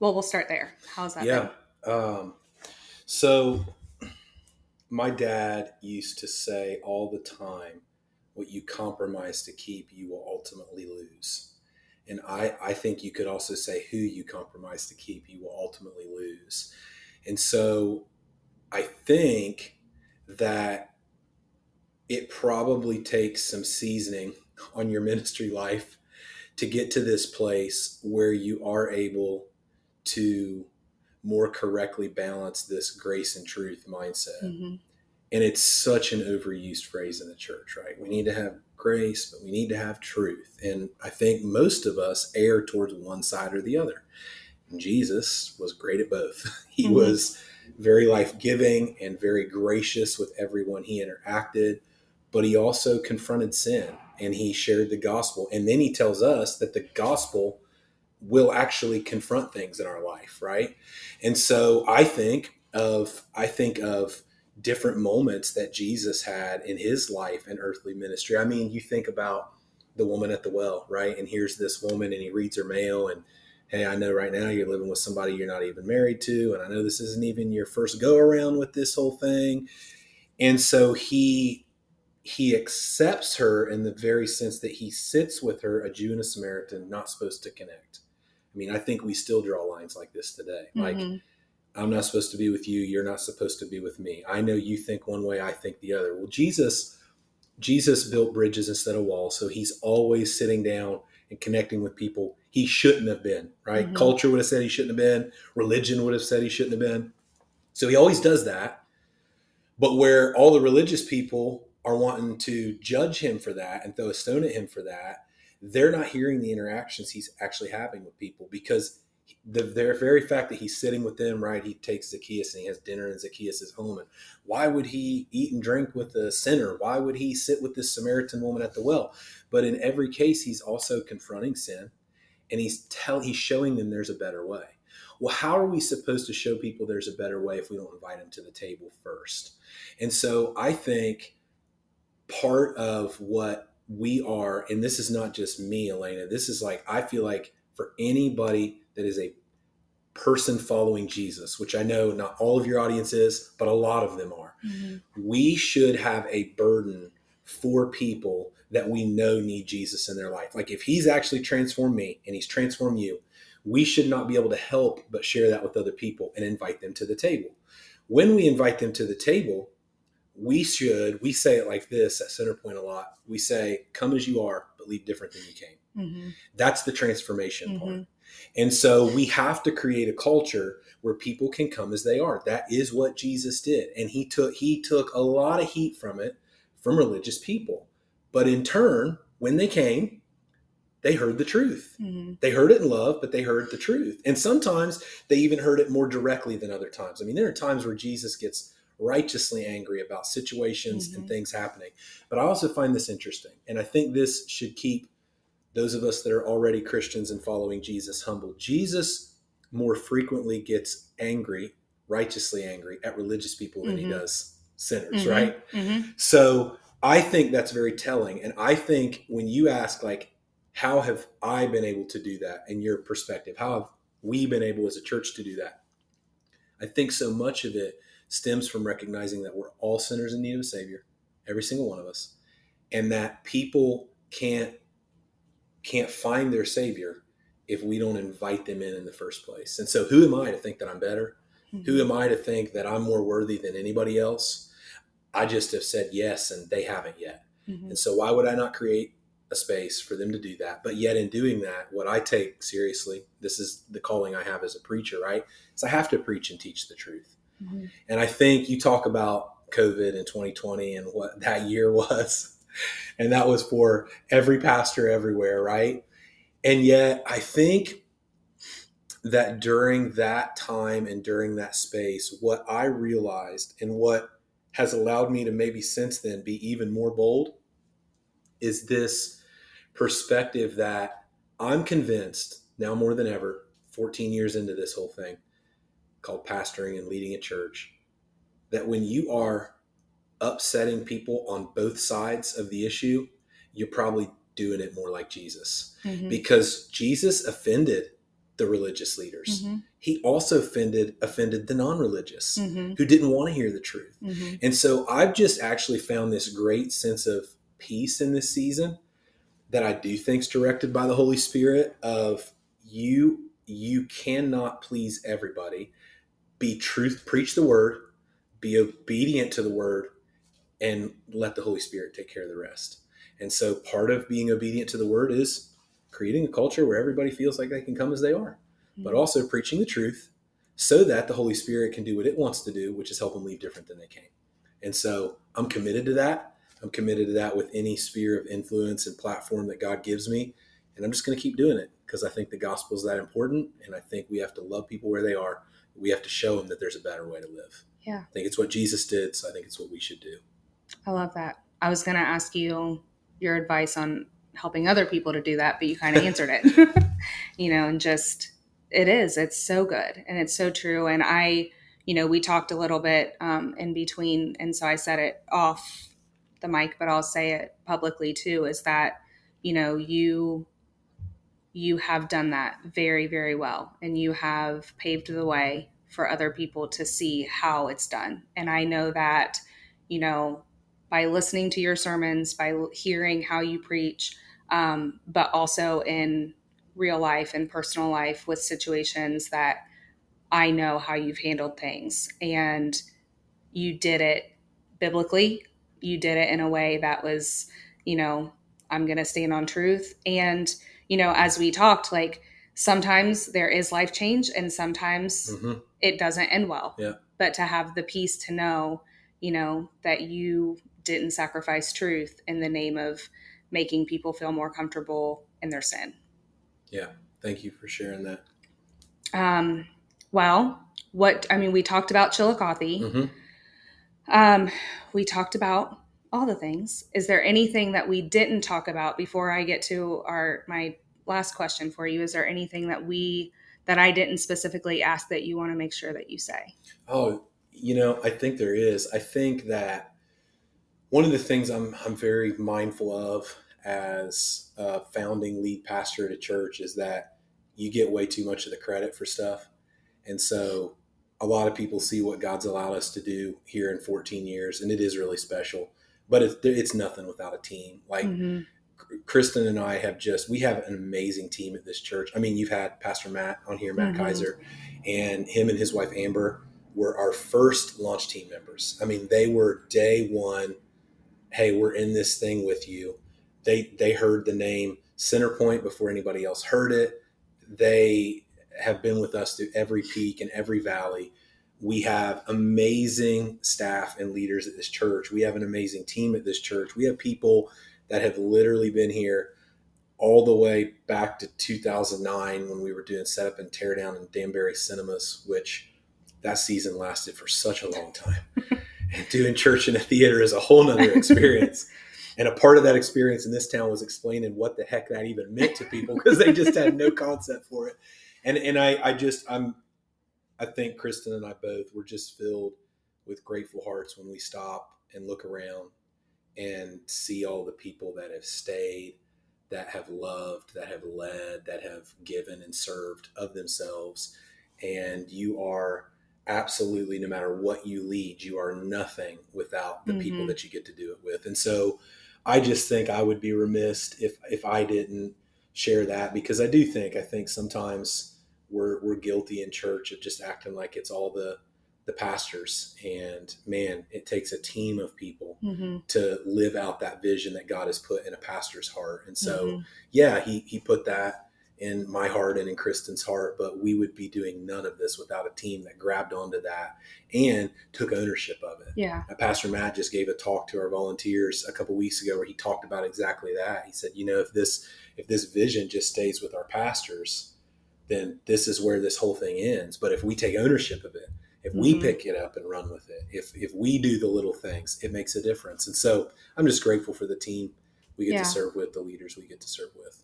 well, we'll start there. How's that? Yeah. Um, so, my dad used to say all the time, what you compromise to keep, you will ultimately lose. And I, I think you could also say who you compromise to keep, you will ultimately lose. And so I think that it probably takes some seasoning on your ministry life to get to this place where you are able to more correctly balance this grace and truth mindset. Mm-hmm and it's such an overused phrase in the church right? We need to have grace but we need to have truth. And i think most of us err towards one side or the other. And jesus was great at both. He mm-hmm. was very life-giving and very gracious with everyone he interacted but he also confronted sin and he shared the gospel. And then he tells us that the gospel will actually confront things in our life right? And so i think of i think of different moments that Jesus had in his life and earthly ministry. I mean, you think about the woman at the well, right? And here's this woman and he reads her mail and hey, I know right now you're living with somebody you're not even married to and I know this isn't even your first go around with this whole thing. And so he he accepts her in the very sense that he sits with her, a Jew and a Samaritan, not supposed to connect. I mean, I think we still draw lines like this today. Mm-hmm. Like I'm not supposed to be with you. You're not supposed to be with me. I know you think one way, I think the other. Well, Jesus Jesus built bridges instead of walls, so he's always sitting down and connecting with people he shouldn't have been, right? Mm-hmm. Culture would have said he shouldn't have been, religion would have said he shouldn't have been. So he always does that. But where all the religious people are wanting to judge him for that and throw a stone at him for that, they're not hearing the interactions he's actually having with people because the, the very fact that he's sitting with them, right? He takes Zacchaeus and he has dinner in Zacchaeus' home. And why would he eat and drink with the sinner? Why would he sit with this Samaritan woman at the well? But in every case, he's also confronting sin and he's tell he's showing them there's a better way. Well, how are we supposed to show people there's a better way if we don't invite them to the table first? And so I think part of what we are, and this is not just me, Elena, this is like, I feel like for anybody that is a person following Jesus, which I know not all of your audience is, but a lot of them are, mm-hmm. we should have a burden for people that we know need Jesus in their life. Like if he's actually transformed me and he's transformed you, we should not be able to help but share that with other people and invite them to the table. When we invite them to the table, we should, we say it like this at Centerpoint a lot. We say, come as you are, but leave different than you came. Mm-hmm. That's the transformation mm-hmm. part. And so we have to create a culture where people can come as they are. That is what Jesus did. And he took he took a lot of heat from it from religious people. But in turn, when they came, they heard the truth. Mm-hmm. They heard it in love, but they heard the truth. And sometimes they even heard it more directly than other times. I mean, there are times where Jesus gets righteously angry about situations mm-hmm. and things happening. But I also find this interesting. And I think this should keep those of us that are already Christians and following Jesus humble. Jesus more frequently gets angry, righteously angry at religious people than mm-hmm. he does sinners, mm-hmm. right? Mm-hmm. So I think that's very telling. And I think when you ask, like, how have I been able to do that in your perspective? How have we been able as a church to do that? I think so much of it stems from recognizing that we're all sinners in need of a Savior, every single one of us, and that people can't can't find their Savior if we don't invite them in in the first place. And so, who am I to think that I'm better? Mm-hmm. Who am I to think that I'm more worthy than anybody else? I just have said yes and they haven't yet. Mm-hmm. And so why would I not create a space for them to do that? But yet in doing that, what I take seriously, this is the calling I have as a preacher, right? Is I have to preach and teach the truth. Mm-hmm. And I think you talk about COVID in 2020 and what that year was. And that was for every pastor everywhere, right? And yet I think that during that time and during that space, what I realized and what has allowed me to maybe since then be even more bold is this perspective that I'm convinced now more than ever, 14 years into this whole thing called pastoring and leading a church, that when you are upsetting people on both sides of the issue, you're probably doing it more like Jesus. Mm-hmm. Because Jesus offended the religious leaders. Mm-hmm. He also offended offended the non-religious mm-hmm. who didn't want to hear the truth. Mm-hmm. And so I've just actually found this great sense of peace in this season that I do think's directed by the Holy Spirit of you you cannot please everybody. Be truth, preach the word, be obedient to the word and let the Holy Spirit take care of the rest. And so part of being obedient to the word is creating a culture where everybody feels like they can come as they are, mm-hmm. but also preaching the truth so that the Holy Spirit can do what it wants to do, which is help them leave different than they came. And so I'm committed to that. I'm committed to that with any sphere of influence and platform that God gives me. And I'm just going to keep doing it because I think the gospel is that important. And I think we have to love people where they are. We have to show them that there's a better way to live. Yeah. I think it's what Jesus did. So I think it's what we should do. I love that. I was going to ask you your advice on helping other people to do that, but you kind of answered it. you know, and just it is. It's so good and it's so true. And I, you know, we talked a little bit um, in between, and so I said it off the mic, but I'll say it publicly too. Is that you know you you have done that very very well, and you have paved the way for other people to see how it's done. And I know that you know by listening to your sermons, by hearing how you preach, um, but also in real life and personal life with situations that I know how you've handled things. And you did it biblically, you did it in a way that was, you know, I'm going to stand on truth. And, you know, as we talked, like sometimes there is life change and sometimes mm-hmm. it doesn't end well. Yeah. But to have the peace to know, you know, that you didn't sacrifice truth in the name of making people feel more comfortable in their sin. Yeah. Thank you for sharing that. Um, well, what I mean, we talked about Chillicothe. Mm-hmm. Um, we talked about all the things. Is there anything that we didn't talk about before I get to our my last question for you? Is there anything that we that I didn't specifically ask that you want to make sure that you say? Oh, you know, I think there is. I think that one of the things I'm I'm very mindful of as a founding lead pastor at a church is that you get way too much of the credit for stuff. And so a lot of people see what God's allowed us to do here in 14 years, and it is really special. But it's, it's nothing without a team. Like mm-hmm. Kristen and I have just, we have an amazing team at this church. I mean, you've had Pastor Matt on here, Matt mm-hmm. Kaiser, and him and his wife Amber were our first launch team members. I mean, they were day one. Hey, we're in this thing with you. They they heard the name Centerpoint before anybody else heard it. They have been with us through every peak and every valley. We have amazing staff and leaders at this church. We have an amazing team at this church. We have people that have literally been here all the way back to 2009 when we were doing setup and teardown in Danbury cinemas, which that season lasted for such a long time. doing church in a theater is a whole nother experience. and a part of that experience in this town was explaining what the heck that even meant to people because they just had no concept for it and and I I just I'm I think Kristen and I both were just filled with grateful hearts when we stop and look around and see all the people that have stayed, that have loved, that have led, that have given and served of themselves. And you are absolutely, no matter what you lead, you are nothing without the mm-hmm. people that you get to do it with. And so I just think I would be remiss if if I didn't share that because I do think I think sometimes we're we're guilty in church of just acting like it's all the the pastors and man it takes a team of people mm-hmm. to live out that vision that God has put in a pastor's heart and so mm-hmm. yeah he he put that in my heart and in Kristen's heart but we would be doing none of this without a team that grabbed onto that and took ownership of it yeah Pastor Matt just gave a talk to our volunteers a couple weeks ago where he talked about exactly that he said you know if this if this vision just stays with our pastors then this is where this whole thing ends. But if we take ownership of it, if we mm-hmm. pick it up and run with it, if if we do the little things, it makes a difference. And so I'm just grateful for the team we get yeah. to serve with, the leaders we get to serve with.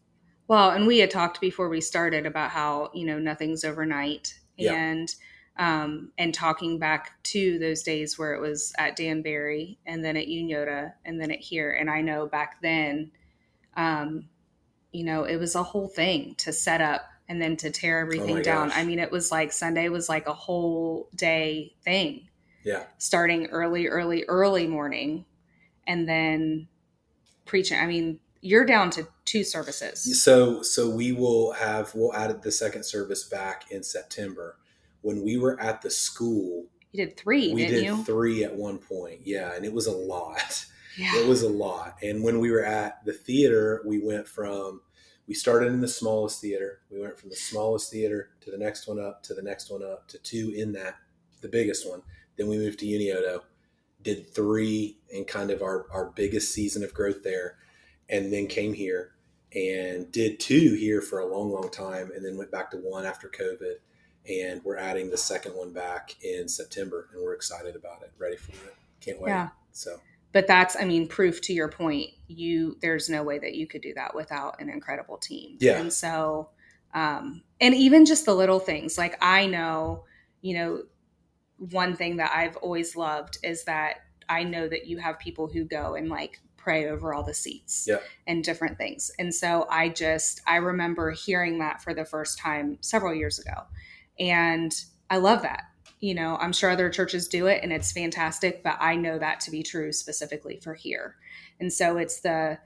Well, and we had talked before we started about how you know nothing's overnight, yeah. and um, and talking back to those days where it was at Danbury and then at Unioto and then at here, and I know back then, um, you know, it was a whole thing to set up and then to tear everything oh down. Gosh. I mean, it was like Sunday was like a whole day thing. Yeah. Starting early, early, early morning and then preaching. I mean, you're down to two services. So so we will have we'll add the second service back in September. When we were at the school, you did three, we did you? three at one point. Yeah, and it was a lot. Yeah. It was a lot. And when we were at the theater, we went from we started in the smallest theater. We went from the smallest theater to the next one up to the next one up to two in that, the biggest one. Then we moved to Unioto, did three in kind of our, our biggest season of growth there, and then came here and did two here for a long, long time, and then went back to one after COVID. And we're adding the second one back in September, and we're excited about it, ready for it. Can't wait. Yeah. So but that's i mean proof to your point you there's no way that you could do that without an incredible team yeah and so um and even just the little things like i know you know one thing that i've always loved is that i know that you have people who go and like pray over all the seats yeah. and different things and so i just i remember hearing that for the first time several years ago and i love that you know, I'm sure other churches do it and it's fantastic, but I know that to be true specifically for here. And so it's the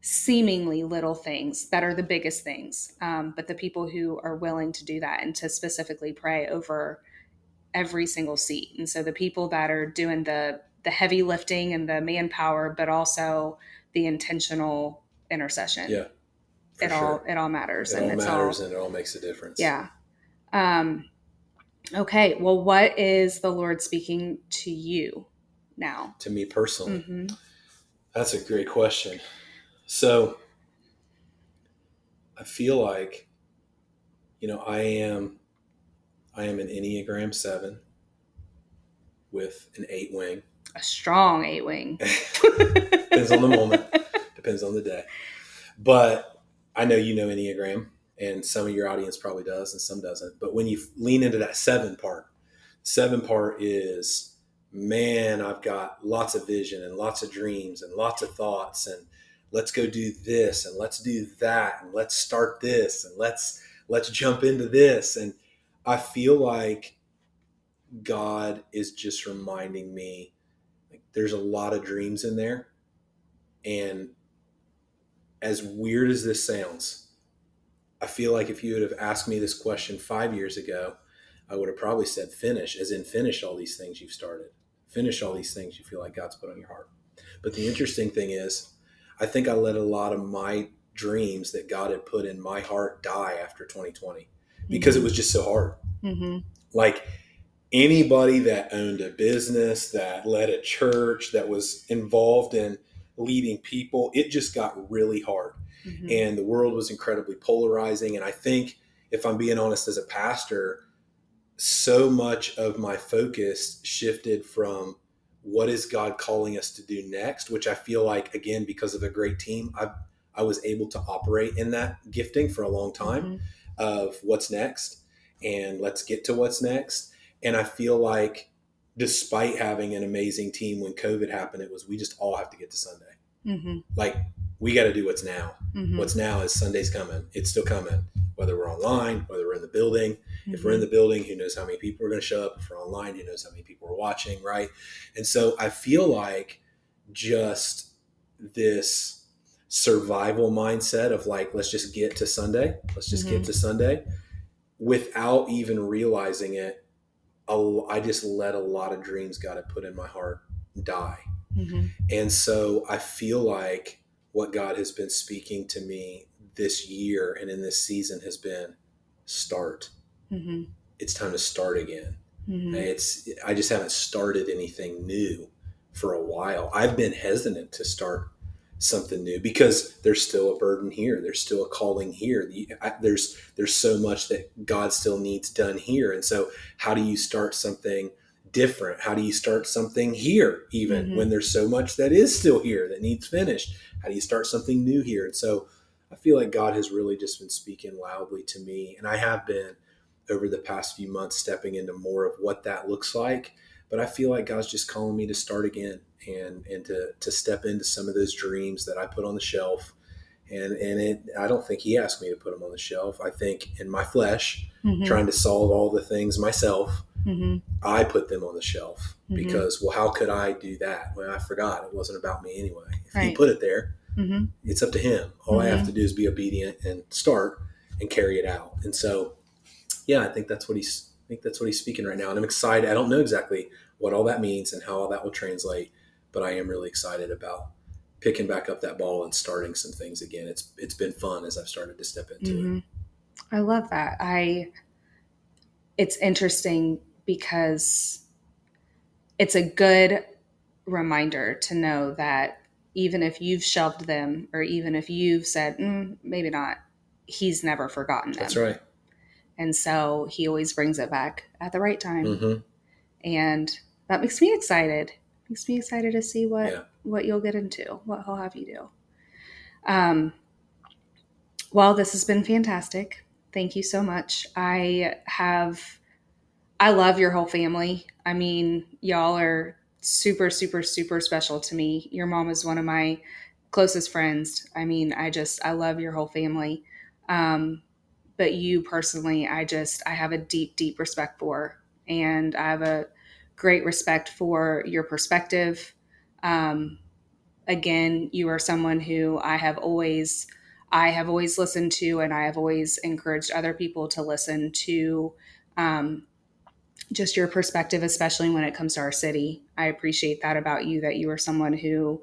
seemingly little things that are the biggest things, um, but the people who are willing to do that and to specifically pray over every single seat. And so the people that are doing the the heavy lifting and the manpower, but also the intentional intercession. Yeah. It sure. all it all matters. it and all it's matters all and it all makes a difference. yeah. Um okay. Well, what is the Lord speaking to you now? To me personally, hmm that's a great question. So I feel like, you know, I am, I am an Enneagram seven with an eight wing. A strong eight wing. Depends on the moment. Depends on the day. But I know you know Enneagram, and some of your audience probably does, and some doesn't. But when you lean into that seven part, seven part is, man, I've got lots of vision and lots of dreams and lots of thoughts, and let's go do this and let's do that and let's start this and let's let's jump into this. And I feel like God is just reminding me like there's a lot of dreams in there and as weird as this sounds, I feel like if you would have asked me this question five years ago, I would have probably said finish, as in finish all these things you've started. Finish all these things you feel like God's put on your heart. But the interesting thing is, I think I let a lot of my dreams that God had put in my heart die after 2020 because it was just so hard hmm like anybody that owned a business that led a church that was involved in leading people it just got really hard hmm and the world was incredibly polarizing and i think if i'm being honest as a pastor so much of my focus shifted from what is god calling us to do next which i feel like again because of a great team i i was able to operate in that gifting for a long time Mhm. of what's next and let's get to what's next. And I feel like despite having an amazing team when COVID happened, it was we just all have to get to Sunday. Mhm. Like we got to do what's now. Mhm. What's now is Sunday's coming. It's still coming. Whether we're online, whether we're in the building. If we're in the building, who knows how many people are going to show up? If we're online, who knows how many people are watching, right? And so I feel like just this survival mindset of like, let's just get to Sunday. Let's just get Mhm. to Sunday without even realizing it. A- I just let a lot of dreams God had put in my heart die. Mhm. And so I feel like what God has been speaking to me this year and in this season has been start. Mhm. It's time to start again. Mhm. It's I just haven't started anything new for a while. I've been hesitant to start something new because there's still a burden here. There's still a calling here. There's there's so much that God still needs done here. And so how do you start something different? How do you start something here even Mhm. when there's so much that is still here that needs finished? How do you start something new here? And so I feel like God has really just been speaking loudly to me and I have been over the past few months stepping into more of what that looks like but i feel like god's just calling me to start again and and to to step into some of those dreams that i put on the shelf and and it i don't think he asked me to put them on the shelf i think in my flesh Mhm. trying to solve all the things myself Mhm. i put them on the shelf Mhm. because well how could i do that well i forgot it wasn't about me anyway if he put it there Mhm. it's up to him. All I Mm-hmm. have to do is be obedient and start and carry it out. And so, yeah, I think that's what he's. I think that's what he's speaking right now, and I'm excited. I don't know exactly what all that means and how all that will translate, but I am really excited about picking back up that ball and starting some things again. It's it's been fun as I've started to step into it. Mhm. I love that. I it's interesting because it's a good reminder to know that even if you've shelved them or even if you've said mm, maybe not, he's never forgotten them. That's right. And so he always brings it back at the right time. hmm And that makes me excited. Makes me excited to see what Yeah. what you'll get into, what he'll have you do. Um, well, this has been fantastic. Thank you so much. I have, I love your whole family. I mean, y'all are super, super, super special to me. Your mom is one of my closest friends. I mean, I just, I love your whole family. Um, but you personally, I just, I have a deep, deep respect for, and I have a great respect for your perspective. Um, again, you are someone who I have always I have always listened to and I have always encouraged other people to listen to um, just your perspective, especially when it comes to our city. I appreciate that about you, that you are someone who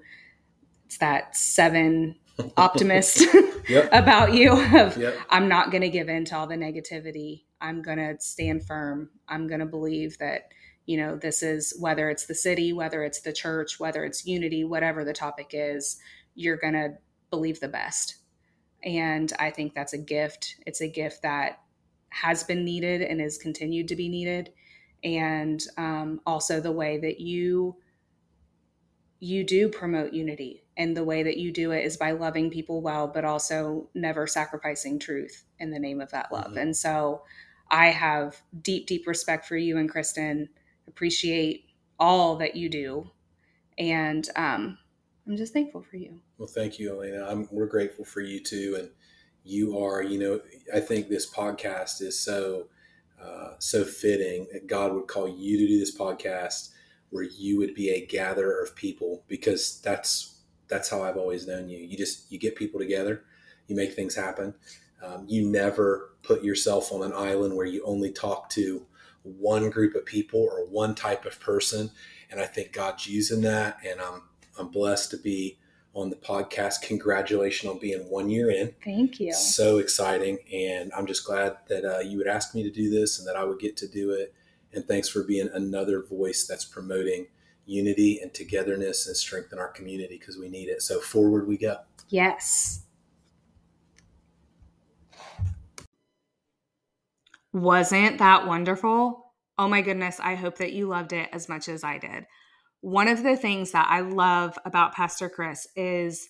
it's that seven optimist yep. about you of yep. I'm not going to give in to all the negativity. I'm going to stand firm. I'm going to believe that you know this is whether it's the city, whether it's the church, whether it's unity, whatever the topic is, you're going to believe the best. And I think that's a gift. It's a gift that has been needed and is continued to be needed and um, also the way that you you do promote unity and the way that you do it is by loving people well but also never sacrificing truth in the name of that love. Mm-hmm. and so i have deep deep respect for you and kristen. Appreciate all that you do. And um, i'm just thankful for you. Well thank you elena. I'm, we're grateful for you too. And you are you know i think this podcast is so uh, so fitting that God would call you to do this podcast where you would be a gatherer of people because that's that's how I've always known you. You just you get people together, you make things happen. Um, you never put yourself on an island where you only talk to one group of people or one type of person. And I think God's using that, and I'm I'm blessed to be on the podcast. Congratulations on being one year in. Thank you. So exciting. And I'm just glad that uh, you would ask me to do this and that I would get to do it. And thanks for being another voice that's promoting unity and togetherness and strengthen our community because we need it. So forward we go. Yes. Wasn't that wonderful? Oh my goodness. I hope that you loved it as much as I did one of the things that I love about Pastor Chris is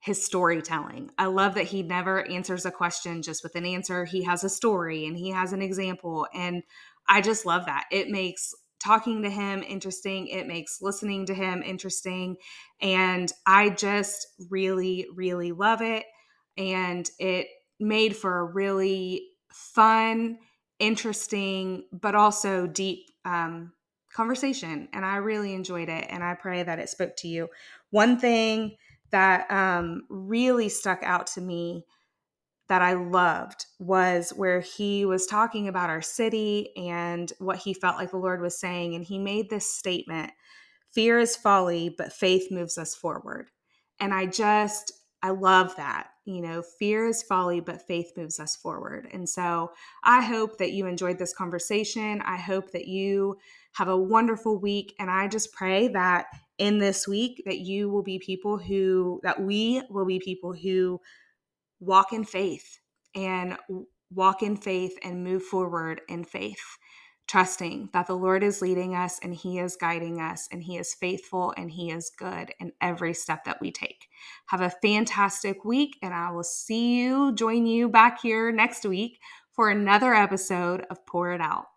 his storytelling. I love that he never answers a question just with an answer. He has a story and he has an example. And I just love that. It makes talking to him interesting, it makes listening to him interesting. And I just really, really love it. And it made for a really fun, interesting, but also deep um, conversation and I really enjoyed it and I pray that it spoke to you. One thing that um, really stuck out to me that I loved was where he was talking about our city and what he felt like the Lord was saying. And he made this statement Fear is folly, but faith moves us forward. And I just, I love that. You know, fear is folly, but faith moves us forward. And so I hope that you enjoyed this conversation. I hope that you have a wonderful week. And I just pray that in this week that you will be people who, that we will be people who walk in faith and walk in faith and move forward in faith, trusting that the Lord is leading us and He is guiding us and He is faithful and He is good in every step that we take. Have a fantastic week, and I will see you, join you back here next week for another episode of Pour It Out.